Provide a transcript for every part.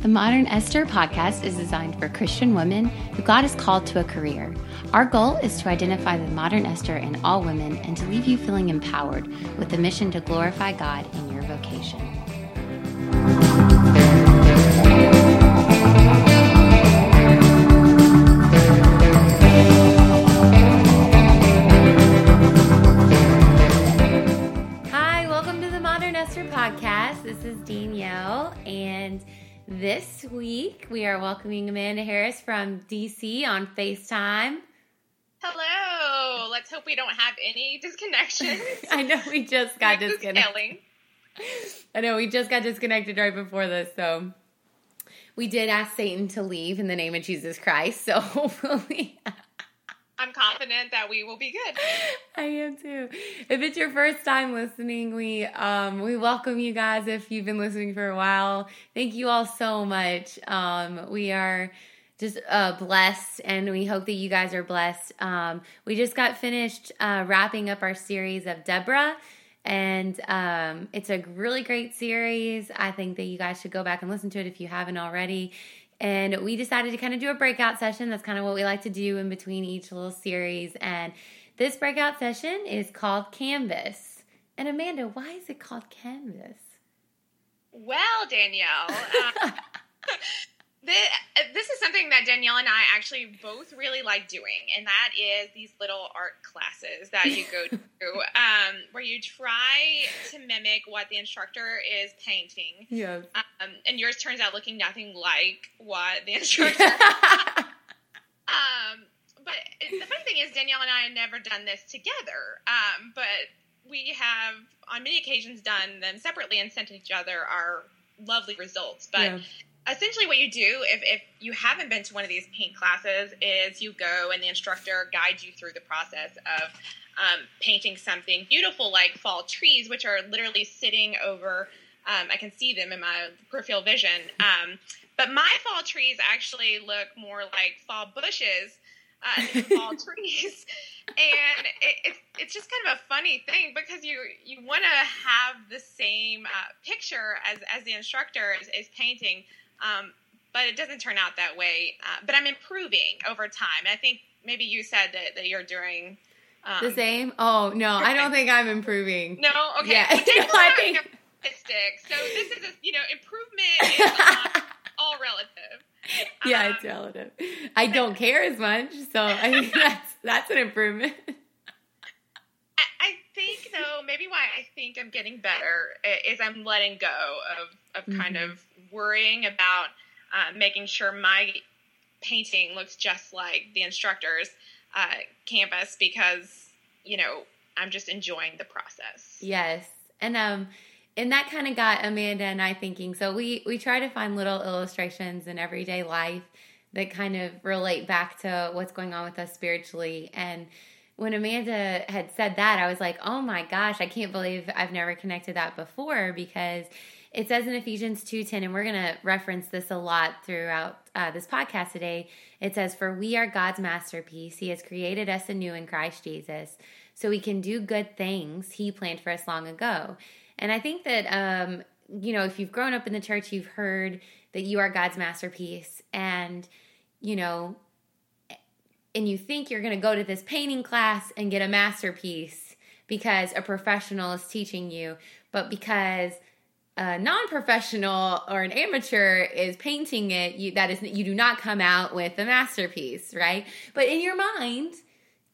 The Modern Esther podcast is designed for Christian women who God has called to a career. Our goal is to identify the modern Esther in all women and to leave you feeling empowered with the mission to glorify God in your vocation. Esther podcast. This is Danielle, and this week we are welcoming Amanda Harris from DC on FaceTime. Hello. Let's hope we don't have any disconnections. I know we just got Smooth disconnected. I know we just got disconnected right before this, so we did ask Satan to leave in the name of Jesus Christ. So hopefully, I'm confident that we will be good. I am too. If it's your first time listening, we um we welcome you guys. If you've been listening for a while, thank you all so much. Um, we are just uh, blessed, and we hope that you guys are blessed. Um, we just got finished uh, wrapping up our series of Deborah. And um, it's a really great series. I think that you guys should go back and listen to it if you haven't already. And we decided to kind of do a breakout session. That's kind of what we like to do in between each little series. And this breakout session is called Canvas. And Amanda, why is it called Canvas? Well, Danielle, uh, this, this is something that Danielle and I actually both really like doing, and that is these little art classes that you go to, um, where you try to mimic what the instructor is painting. Yes. Um, and yours turns out looking nothing like what the instructor Um, but the funny thing is, Danielle and I have never done this together. Um, but we have, on many occasions, done them separately and sent each other our lovely results. But Yeah. Essentially, what you do, if, if you haven't been to one of these paint classes, is you go and the instructor guides you through the process of um, painting something beautiful like fall trees, which are literally sitting over. Um, I can see them in my peripheral vision. Um, but my fall trees actually look more like fall bushes uh, than fall trees, and it, it's it's just kind of a funny thing because you you want to have the same uh, picture as as the instructor is, is painting, um, but it doesn't turn out that way. Uh, but I'm improving over time. I think maybe you said that, that you're doing. Um, the same? Oh, no, I don't think I'm improving. No, okay. Yeah, Well, no, I think- so this is a, you know improvement is all, all relative. yeah, Um, it's relative. I don't care as much, so I think that's that's an improvement. I, I think though maybe why I think I'm getting better is I'm letting go of of kind Mhm. of worrying about uh, making sure my painting looks just like the instructor's uh, canvas because you know I'm just enjoying the process. Yes. And um and that kind of got Amanda and I thinking. So we we try to find little illustrations in everyday life that kind of relate back to what's going on with us spiritually and when Amanda had said that, I was like, "Oh my gosh, I can't believe I've never connected that before because it says in Ephesians 2:10 and we're going to reference this a lot throughout uh, this podcast today. It says, "For we are God's masterpiece. He has created us anew in Christ Jesus." so we can do good things he planned for us long ago. And I think that, um, you know, if you've grown up in the church, you've heard that you are God's masterpiece. And, you know, and you think you're going to go to this painting class and get a masterpiece because a professional is teaching you, but because a non-professional or an amateur is painting it, you that is you do not come out with a masterpiece, right? But in your mind,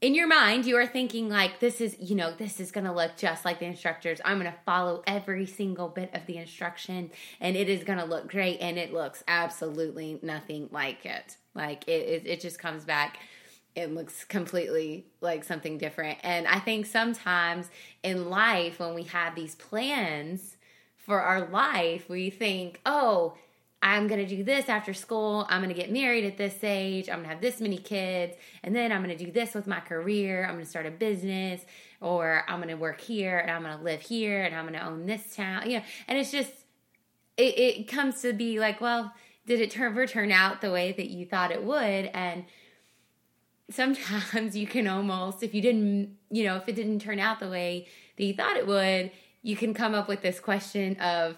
in your mind, you are thinking like this is, you know, this is going to look just like the instructors. I'm going to follow every single bit of the instruction and it is going to look great and it looks absolutely nothing like it. Like it it, it just comes back it looks completely like something different. And I think sometimes in life when we have these plans for our life, we think, "Oh, I'm going to do this after school. I'm going to get married at this age. I'm going to have this many kids. And then I'm going to do this with my career. I'm going to start a business or I'm going to work here and I'm going to live here and I'm going to own this town. You know, and it's just, it, it comes to be like, well, did it ever turn out the way that you thought it would? And sometimes you can almost, if you didn't, you know, if it didn't turn out the way that you thought it would, you can come up with this question of,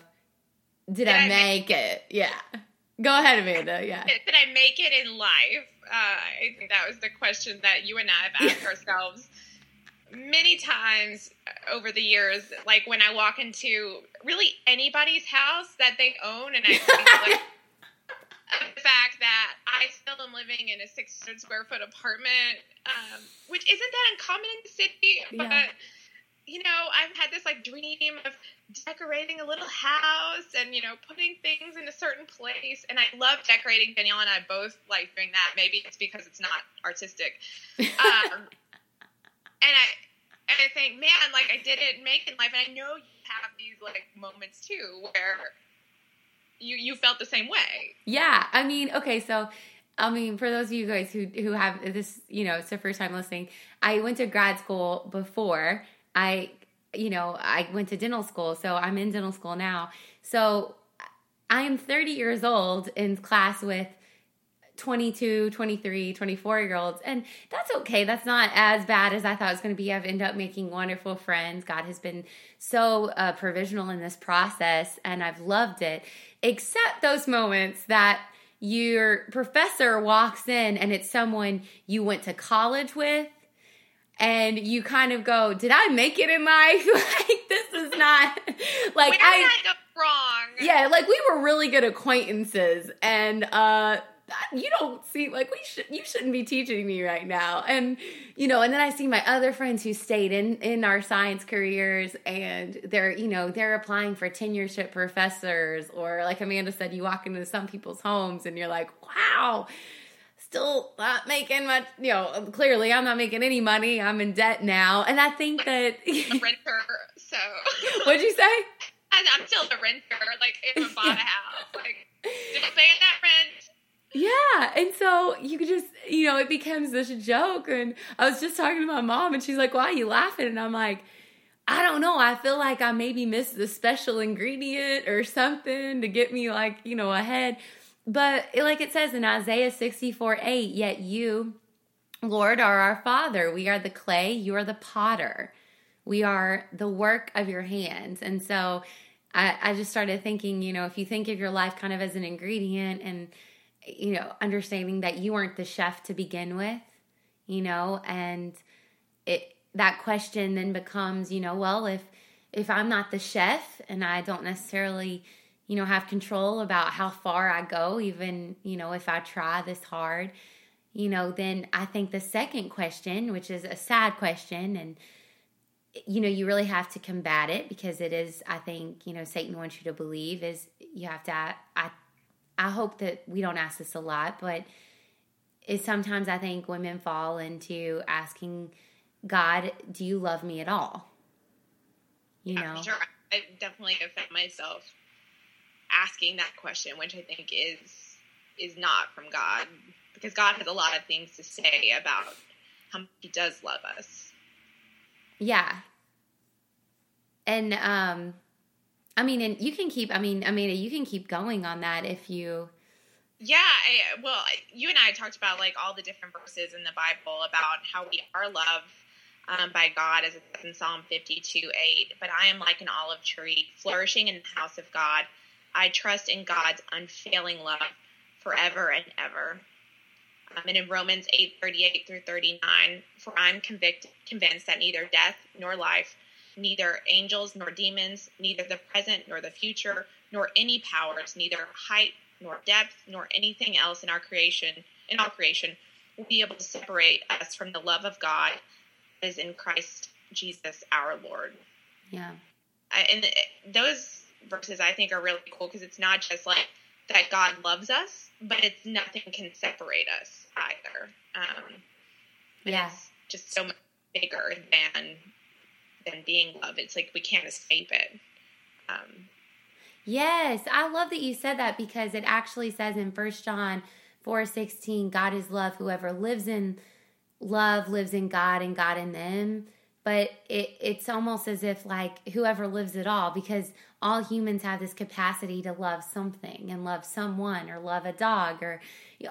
did, did I, I, make it? Yeah. Go ahead, Amanda. Yeah. Did I make it in life? Uh, I think that was the question that you and I have asked ourselves many times over the years. Like when I walk into really anybody's house that they own, and I think like the fact that I still am living in a 600 square foot apartment, um, which isn't that uncommon in the city, yeah. You know, I've had this like dream of decorating a little house and you know putting things in a certain place, and I love decorating. Danielle and I both like doing that. Maybe it's because it's not artistic, um, and I and I think, man, like I didn't make it in life, and I know you have these like moments too where you you felt the same way. Yeah, I mean, okay, so I mean, for those of you guys who who have this, you know, it's the first time listening. I went to grad school before. I, you know, I went to dental school, so I'm in dental school now. So I am 30 years old in class with 22, 23, 24 year olds. And that's okay. That's not as bad as I thought it was going to be. I've ended up making wonderful friends. God has been so uh, provisional in this process, and I've loved it except those moments that your professor walks in and it's someone you went to college with and you kind of go, "Did I make it in life? like this is not like Where I, I wrong." Yeah, like we were really good acquaintances, and uh, you don't see like we should you shouldn't be teaching me right now and you know and then i see my other friends who stayed in in our science careers and they're you know they're applying for tenureship professors or like amanda said you walk into some people's homes and you're like wow still not making much you know clearly i'm not making any money i'm in debt now and i think that a renter so what'd you say i'm still a renter like if i bought a house like just paying that rent yeah. And so you could just, you know, it becomes this joke. And I was just talking to my mom and she's like, why are you laughing? And I'm like, I don't know. I feel like I maybe missed the special ingredient or something to get me like, you know, ahead. But like it says in Isaiah 64 8, yet you, Lord, are our Father. We are the clay, you are the potter. We are the work of your hands. And so I, I just started thinking, you know, if you think of your life kind of as an ingredient and you know, understanding that you weren't the chef to begin with, you know, and it that question then becomes, you know, well, if if I'm not the chef and I don't necessarily, you know, have control about how far I go, even, you know, if I try this hard, you know, then I think the second question, which is a sad question and you know, you really have to combat it because it is, I think, you know, Satan wants you to believe is you have to, I I hope that we don't ask this a lot, but is sometimes I think women fall into asking God, "Do you love me at all?" You yeah, know, sure. I definitely have found myself asking that question, which I think is is not from God, because God has a lot of things to say about how much He does love us. Yeah, and um, I mean, and you can keep. I mean, Amanda, you can keep going on that if you. Yeah, I, well, you and I talked about like all the different verses in the Bible about how we are loved um, by God, as it says in Psalm fifty-two eight. But I am like an olive tree, flourishing in the house of God. I trust in God's unfailing love forever and ever. Um, and in Romans eight thirty-eight through thirty-nine, for I'm convicted, convinced that neither death nor life neither angels nor demons, neither the present nor the future, nor any powers, neither height nor depth, nor anything else in our creation, in all creation, will be able to separate us from the love of God that is in Christ Jesus our Lord. Yeah. And those verses I think are really cool because it's not just like that God loves us, but it's nothing can separate us either. Um, yeah. It's just so much bigger than than being love. It's like we can't escape it. Um, yes, I love that you said that because it actually says in First John four sixteen, God is love. Whoever lives in love lives in God, and God in them. But it, it's almost as if like whoever lives at all, because all humans have this capacity to love something and love someone, or love a dog, or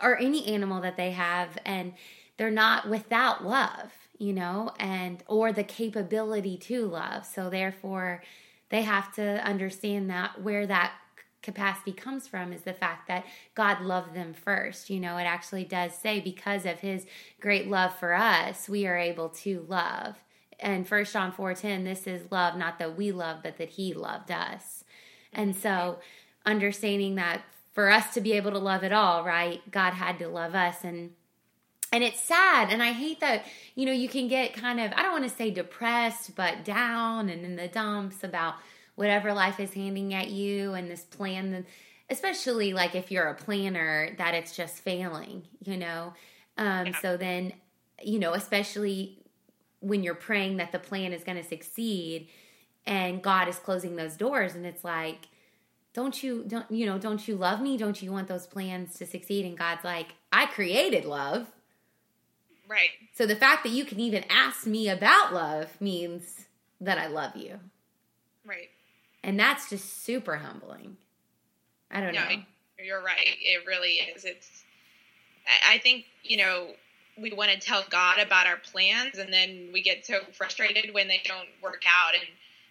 or any animal that they have, and they're not without love you know, and or the capability to love. So therefore, they have to understand that where that capacity comes from is the fact that God loved them first. You know, it actually does say because of his great love for us, we are able to love. And first John 4:10, this is love not that we love but that he loved us. And so understanding that for us to be able to love at all, right? God had to love us and and it's sad and i hate that you know you can get kind of i don't want to say depressed but down and in the dumps about whatever life is handing at you and this plan especially like if you're a planner that it's just failing you know um, yeah. so then you know especially when you're praying that the plan is going to succeed and god is closing those doors and it's like don't you don't you know don't you love me? Don't you want those plans to succeed? And god's like i created love. Right. So the fact that you can even ask me about love means that i love you. Right. And that's just super humbling. I don't no, know. you're right. It really is. It's i think you know we want to tell god about our plans and then we get so frustrated when they don't work out and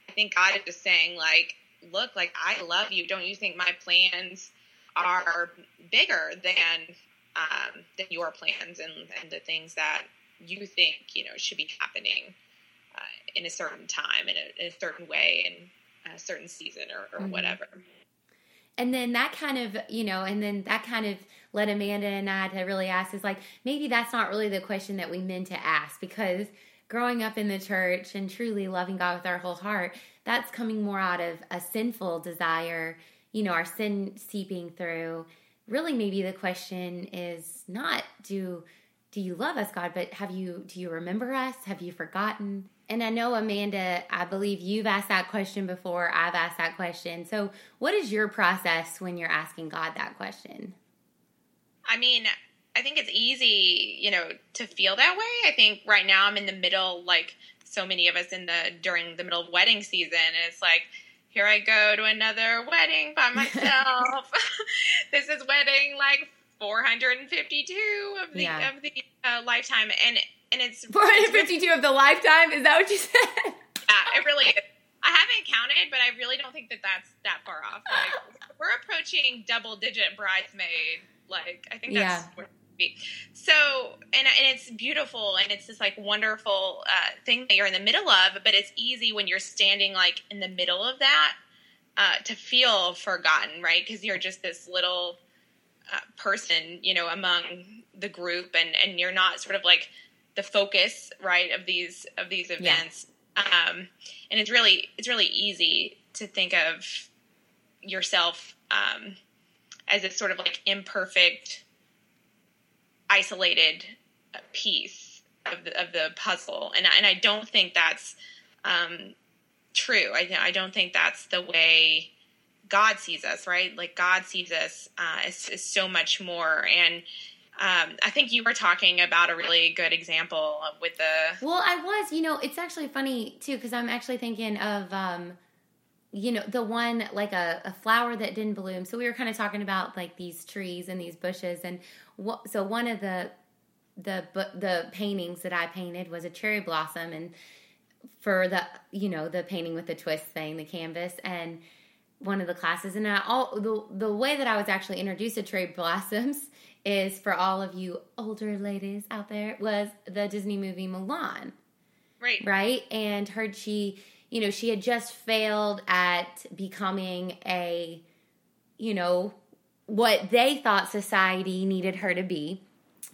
i think god is just saying like look, like I love you. Don't you think my plans are bigger than um, than your plans and, and the things that you think you know should be happening uh, in a certain time in a, in a, certain way in a certain season or, or mm-hmm. whatever. And then that kind of, you know, and then that kind of led Amanda and I to really ask is like, maybe that's not really the question that we meant to ask because growing up in the church and truly loving God with our whole heart, that's coming more out of a sinful desire, you know, our sin seeping through. Really, maybe the question is not do do you love us, God, but have you do you remember us? Have you forgotten? And I know Amanda, I believe you've asked that question before. I've asked that question. So, what is your process when you're asking God that question? I mean, I think it's easy, you know, to feel that way. I think right now I'm in the middle, like so many of us in the during the middle of wedding season, and it's like, here I go to another wedding by myself. this is wedding like 452 of the yeah. of the uh, lifetime, and and it's 452 of the lifetime. Is that what you said? yeah, it really is. I haven't counted, but I really don't think that that's that far off. Like, we're approaching double digit bridesmaid. Like I think that's yeah be. So, and, and it's beautiful and it's this like wonderful uh, thing that you're in the middle of, but it's easy when you're standing like in the middle of that uh, to feel forgotten, right? Because you're just this little uh, person, you know, among the group and, and you're not sort of like the focus, right, of these, of these events. Yeah. Um, and it's really, it's really easy to think of yourself um, as a sort of like imperfect isolated piece of the, of the puzzle, and and I don't think that's um, true. I I don't think that's the way God sees us, right? Like God sees us uh, as, as so much more, and um, I think you were talking about a really good example with the. Well, I was. You know, it's actually funny too because I'm actually thinking of. Um, you know the one like a, a flower that didn't bloom so we were kind of talking about like these trees and these bushes and what, so one of the the the paintings that I painted was a cherry blossom and for the you know the painting with the twist thing the canvas and one of the classes and I, all the the way that I was actually introduced to cherry blossoms is for all of you older ladies out there was the Disney movie Mulan. Right. Right? And heard she you know, she had just failed at becoming a, you know, what they thought society needed her to be.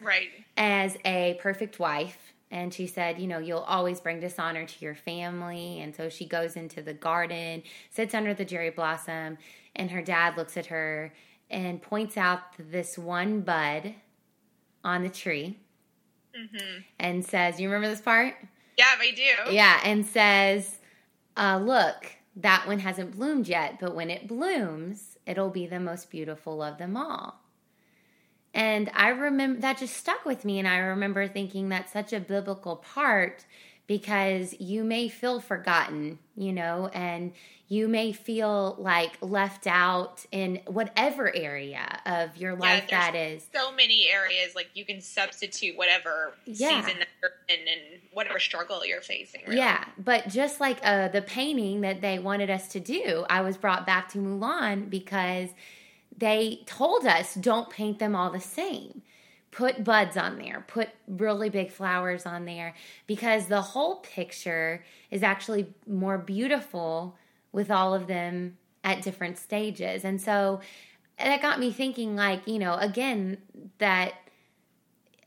Right. As a perfect wife. And she said, you know, you'll always bring dishonor to your family. And so she goes into the garden, sits under the cherry blossom, and her dad looks at her and points out this one bud on the tree mm-hmm. and says, You remember this part? Yeah, I do. Yeah, and says, uh, look, that one hasn't bloomed yet, but when it blooms, it'll be the most beautiful of them all. And I remember that just stuck with me. And I remember thinking that's such a biblical part because you may feel forgotten, you know, and you may feel like left out in whatever area of your life yeah, that is. So many areas, like you can substitute whatever yeah. season that you're in and whatever struggle you're facing. Really. Yeah, but just like uh, the painting that they wanted us to do, I was brought back to Mulan because they told us don't paint them all the same put buds on there, put really big flowers on there, because the whole picture is actually more beautiful with all of them at different stages. And so that got me thinking, like, you know, again, that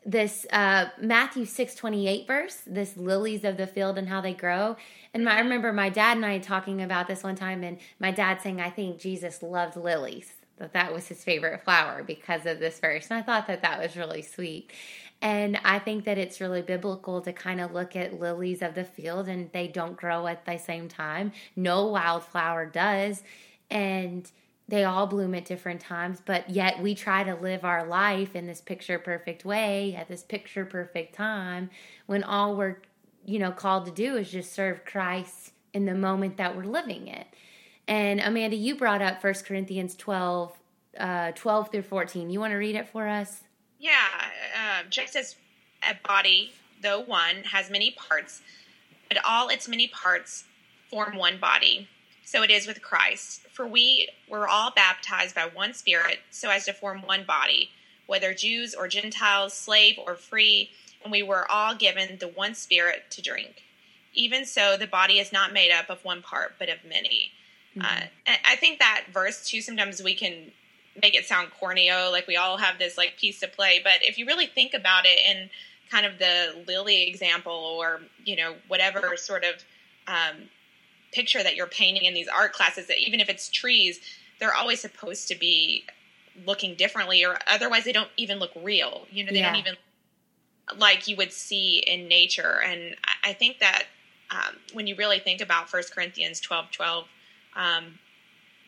this uh, Matthew 6 28 verse, this lilies of the field and how they grow. And my, I remember my dad and I talking about this one time, and my dad saying, I think Jesus loved lilies that that was his favorite flower because of this verse. And I thought that that was really sweet. And I think that it's really biblical to kind of look at lilies of the field and they don't grow at the same time. No wildflower does. And they all bloom at different times, but yet we try to live our life in this picture perfect way at this picture perfect time when all we're, you know, called to do is just serve Christ in the moment that we're living it. And Amanda, you brought up 1 Corinthians 12, uh, 12 through 14. You want to read it for us? Yeah. Uh, just as a body, though one, has many parts, but all its many parts form one body. So it is with Christ. For we were all baptized by one Spirit, so as to form one body, whether Jews or Gentiles, slave or free, and we were all given the one Spirit to drink. Even so, the body is not made up of one part, but of many. Mm-hmm. Uh, I think that verse too. Sometimes we can make it sound corneo, like we all have this like piece to play. But if you really think about it in kind of the lily example, or you know whatever sort of um, picture that you're painting in these art classes, that even if it's trees, they're always supposed to be looking differently, or otherwise they don't even look real. You know, they yeah. don't even like you would see in nature. And I think that um, when you really think about First Corinthians twelve twelve um,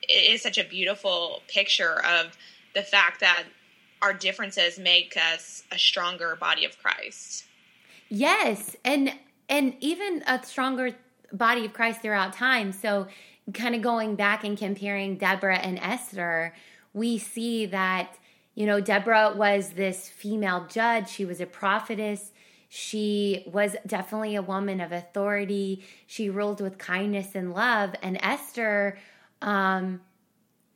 it is such a beautiful picture of the fact that our differences make us a stronger body of Christ. Yes, and and even a stronger body of Christ throughout time. So, kind of going back and comparing Deborah and Esther, we see that you know Deborah was this female judge. She was a prophetess. She was definitely a woman of authority. She ruled with kindness and love. And Esther, um,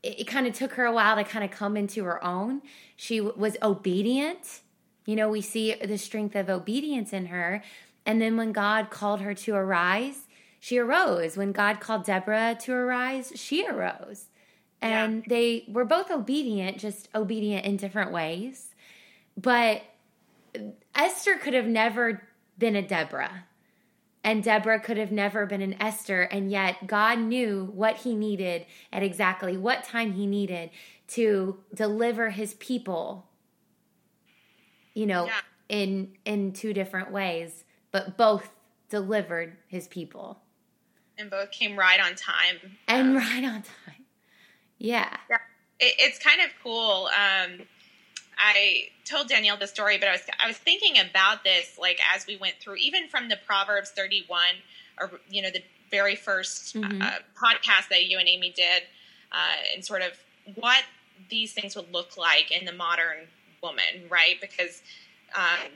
it, it kind of took her a while to kind of come into her own. She w- was obedient. You know, we see the strength of obedience in her. And then when God called her to arise, she arose. When God called Deborah to arise, she arose. And yeah. they were both obedient, just obedient in different ways. But Esther could have never been a Deborah. And Deborah could have never been an Esther. And yet God knew what he needed at exactly what time he needed to deliver his people, you know, yeah. in in two different ways, but both delivered his people. And both came right on time. And um, right on time. Yeah. Yeah. It, it's kind of cool. Um, I told Danielle the story, but I was I was thinking about this like as we went through, even from the Proverbs 31, or you know the very 1st mm-hmm. uh, podcast that you and Amy did, uh, and sort of what these things would look like in the modern woman, right? Because um,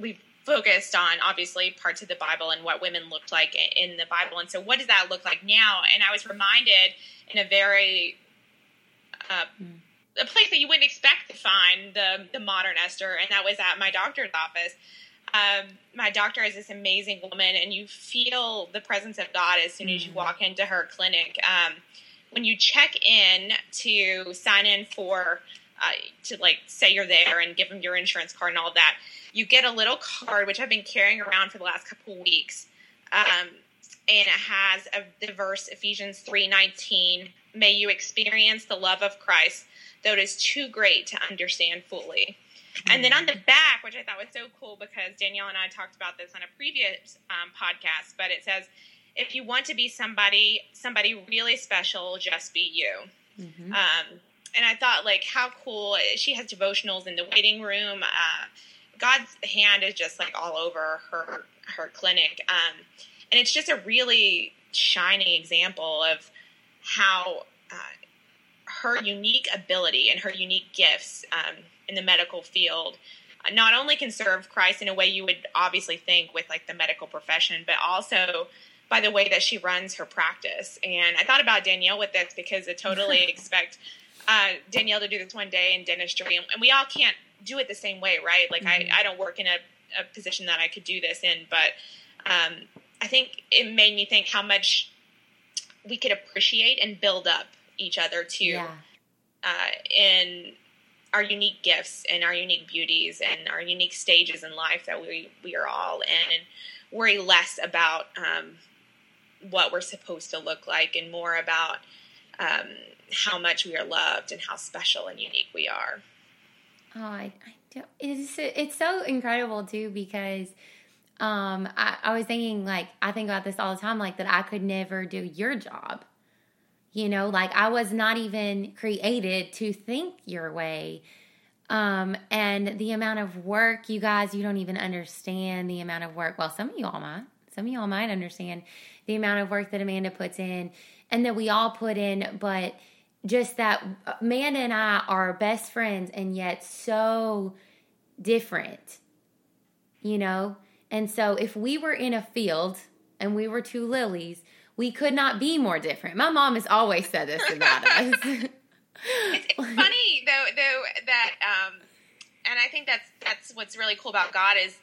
we've focused on obviously parts of the Bible and what women looked like in the Bible, and so what does that look like now? And I was reminded in a very uh, mm a place that you wouldn't expect to find the the modern Esther, and that was at my doctor's office. Um, my doctor is this amazing woman, and you feel the presence of God as soon as you mm. walk into her clinic. Um, when you check in to sign in for uh, to like say you're there and give them your insurance card and all that, you get a little card which I've been carrying around for the last couple of weeks, um, and it has a, the verse Ephesians three nineteen. May you experience the love of Christ though it is too great to understand fully. And then on the back, which I thought was so cool because Danielle and I talked about this on a previous um, podcast, but it says, if you want to be somebody, somebody really special, just be you. Mm-hmm. Um, and I thought, like, how cool. She has devotionals in the waiting room. Uh, God's hand is just like all over her her clinic, um, and it's just a really shining example of how uh, her unique ability and her unique gifts um, in the medical field uh, not only can serve Christ in a way you would obviously think with like the medical profession, but also by the way that she runs her practice. And I thought about Danielle with this because I totally expect uh, Danielle to do this one day in dentistry, and, and, we all can't do it the same way, right? Like mm-hmm. I, I don't work in a, a, position that I could do this in, but um, I think it made me think how much we could appreciate and build up each other too yeah. uh, in our unique gifts and our unique beauties and our unique stages in life that we we are all in, and worry less about um, what we're supposed to look like and more about um, how much we are loved and how special and unique we are. Oh, I, I do. It's it's so incredible too because um, I, I was thinking like I think about this all the time, like that I could never do your job. You know, like I was not even created to think your way. Um, and the amount of work, you guys, you don't even understand the amount of work. Well, some of you all might. Some of y'all might understand the amount of work that Amanda puts in and that we all put in, but just that Amanda and I are best friends and yet so different, you know? And so if we were in a field and we were two lilies, we could not be more different. My mom has always said this about us. it's, it's, funny though, though that, um, and I think that's that's what's really cool about God is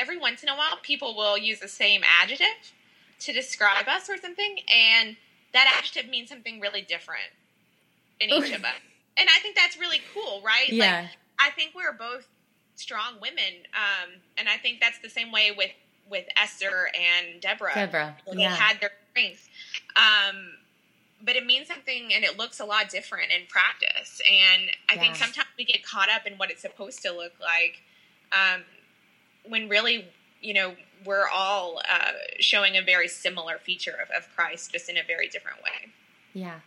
every once in a while people will use the same adjective to describe us or something, and that adjective means something really different in each of us. And I think that's really cool, right? Yeah. Like, I think we're both strong women, um, and I think that's the same way with with Esther and Deborah. Deborah, they yeah. had their strengths. Um, but it means something and it looks a lot different in practice. And I yeah. think sometimes we get caught up in what it's supposed to look like um, when really, you know, we're all uh, showing a very similar feature of, of Christ, just in a very different way. Yeah,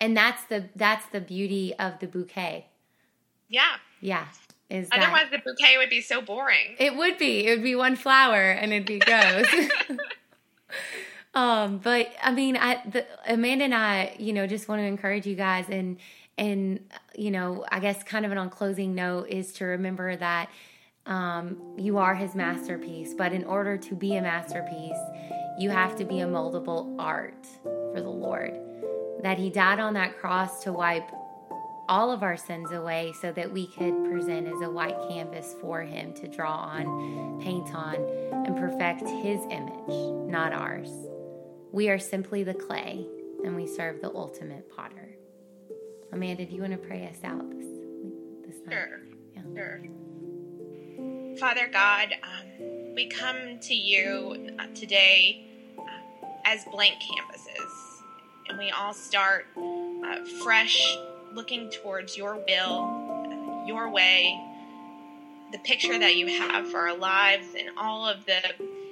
and that's the that's the beauty of the bouquet. Yeah, yeah. Is otherwise that, the bouquet would be so boring. It would be. It would be one flower, and it'd be gross. um, but I mean, I the, Amanda and I, you know, just want to encourage you guys, and and you know, I guess kind of an on closing note is to remember that um, you are his masterpiece, but in order to be a masterpiece, you have to be a moldable art for the Lord. That he died on that cross to wipe all of our sins away so that we could present as a white canvas for him to draw on, paint on, and perfect his image, not ours. We are simply the clay, and we serve the ultimate potter. Amanda, do you want to pray us out this, this night? Sure. Yeah. Sure. Father God, um, we come to you uh, today uh, as blank canvases, and we all start uh, fresh, looking towards your will, your way, the picture that you have for our lives, and all of the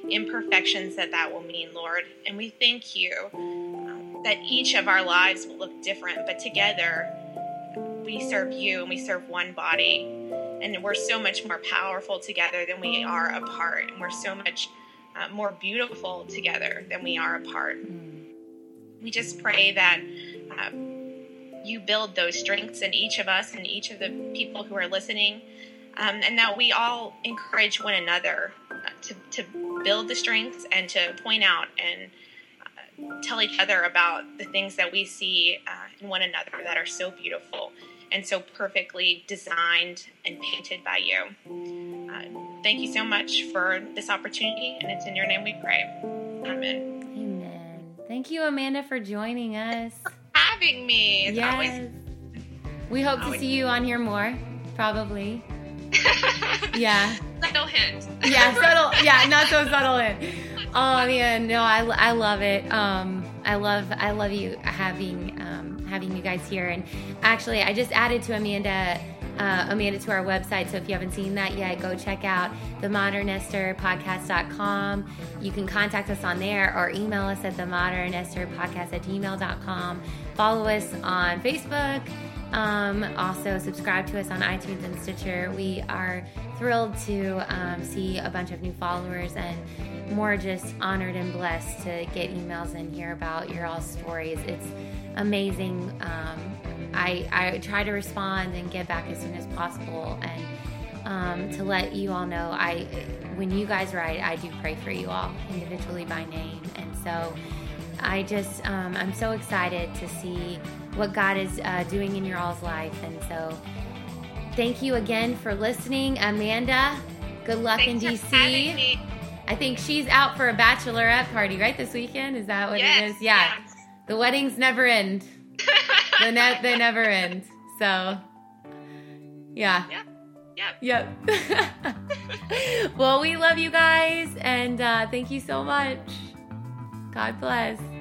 imperfections that that will mean, Lord. And we thank you um, that each of our lives will look different, but together we serve you and we serve one body and we're so much more powerful together than we are apart and we're so much uh, more beautiful together than we are apart mm. we just pray that uh, you build those strengths in each of us and each of the people who are listening um, and that we all encourage one another uh, to, to build the strengths and to point out and uh, tell each other about the things that we see uh, in one another that are so beautiful and so perfectly designed and painted by you. Uh, thank you so much for this opportunity, and it's in your name we pray. Amen. Amen. Thank you, Amanda, for joining us. Having me. It's yes. Always, we hope always. to see you on here more, probably. yeah. Subtle hint. yeah, subtle. Yeah, not so subtle hint. Oh man, no, I, I love it. Um, I love I love you having um, having you guys here. And actually, I just added to Amanda. Uh, Amanda to our website. So if you haven't seen that yet, go check out the podcast.com. You can contact us on there or email us at the podcast at gmail.com. Follow us on Facebook Um, also, subscribe to us on iTunes and Stitcher. We are thrilled to um, see a bunch of new followers and more just honored and blessed to get emails and hear about your all stories. It's amazing. Um, I, I try to respond and get back as soon as possible and um, to let you all know I when you guys write I do pray for you all individually by name and so I just um, I'm so excited to see what God is uh, doing in your all's life and so thank you again for listening Amanda good luck Thanks in DC I think she's out for a bachelorette party right this weekend is that what yes, it is yeah yes. the weddings never end they, ne- they never end so yeah Yep. Yep. Yep. well, we love you guys and uh, thank you so much. God bless.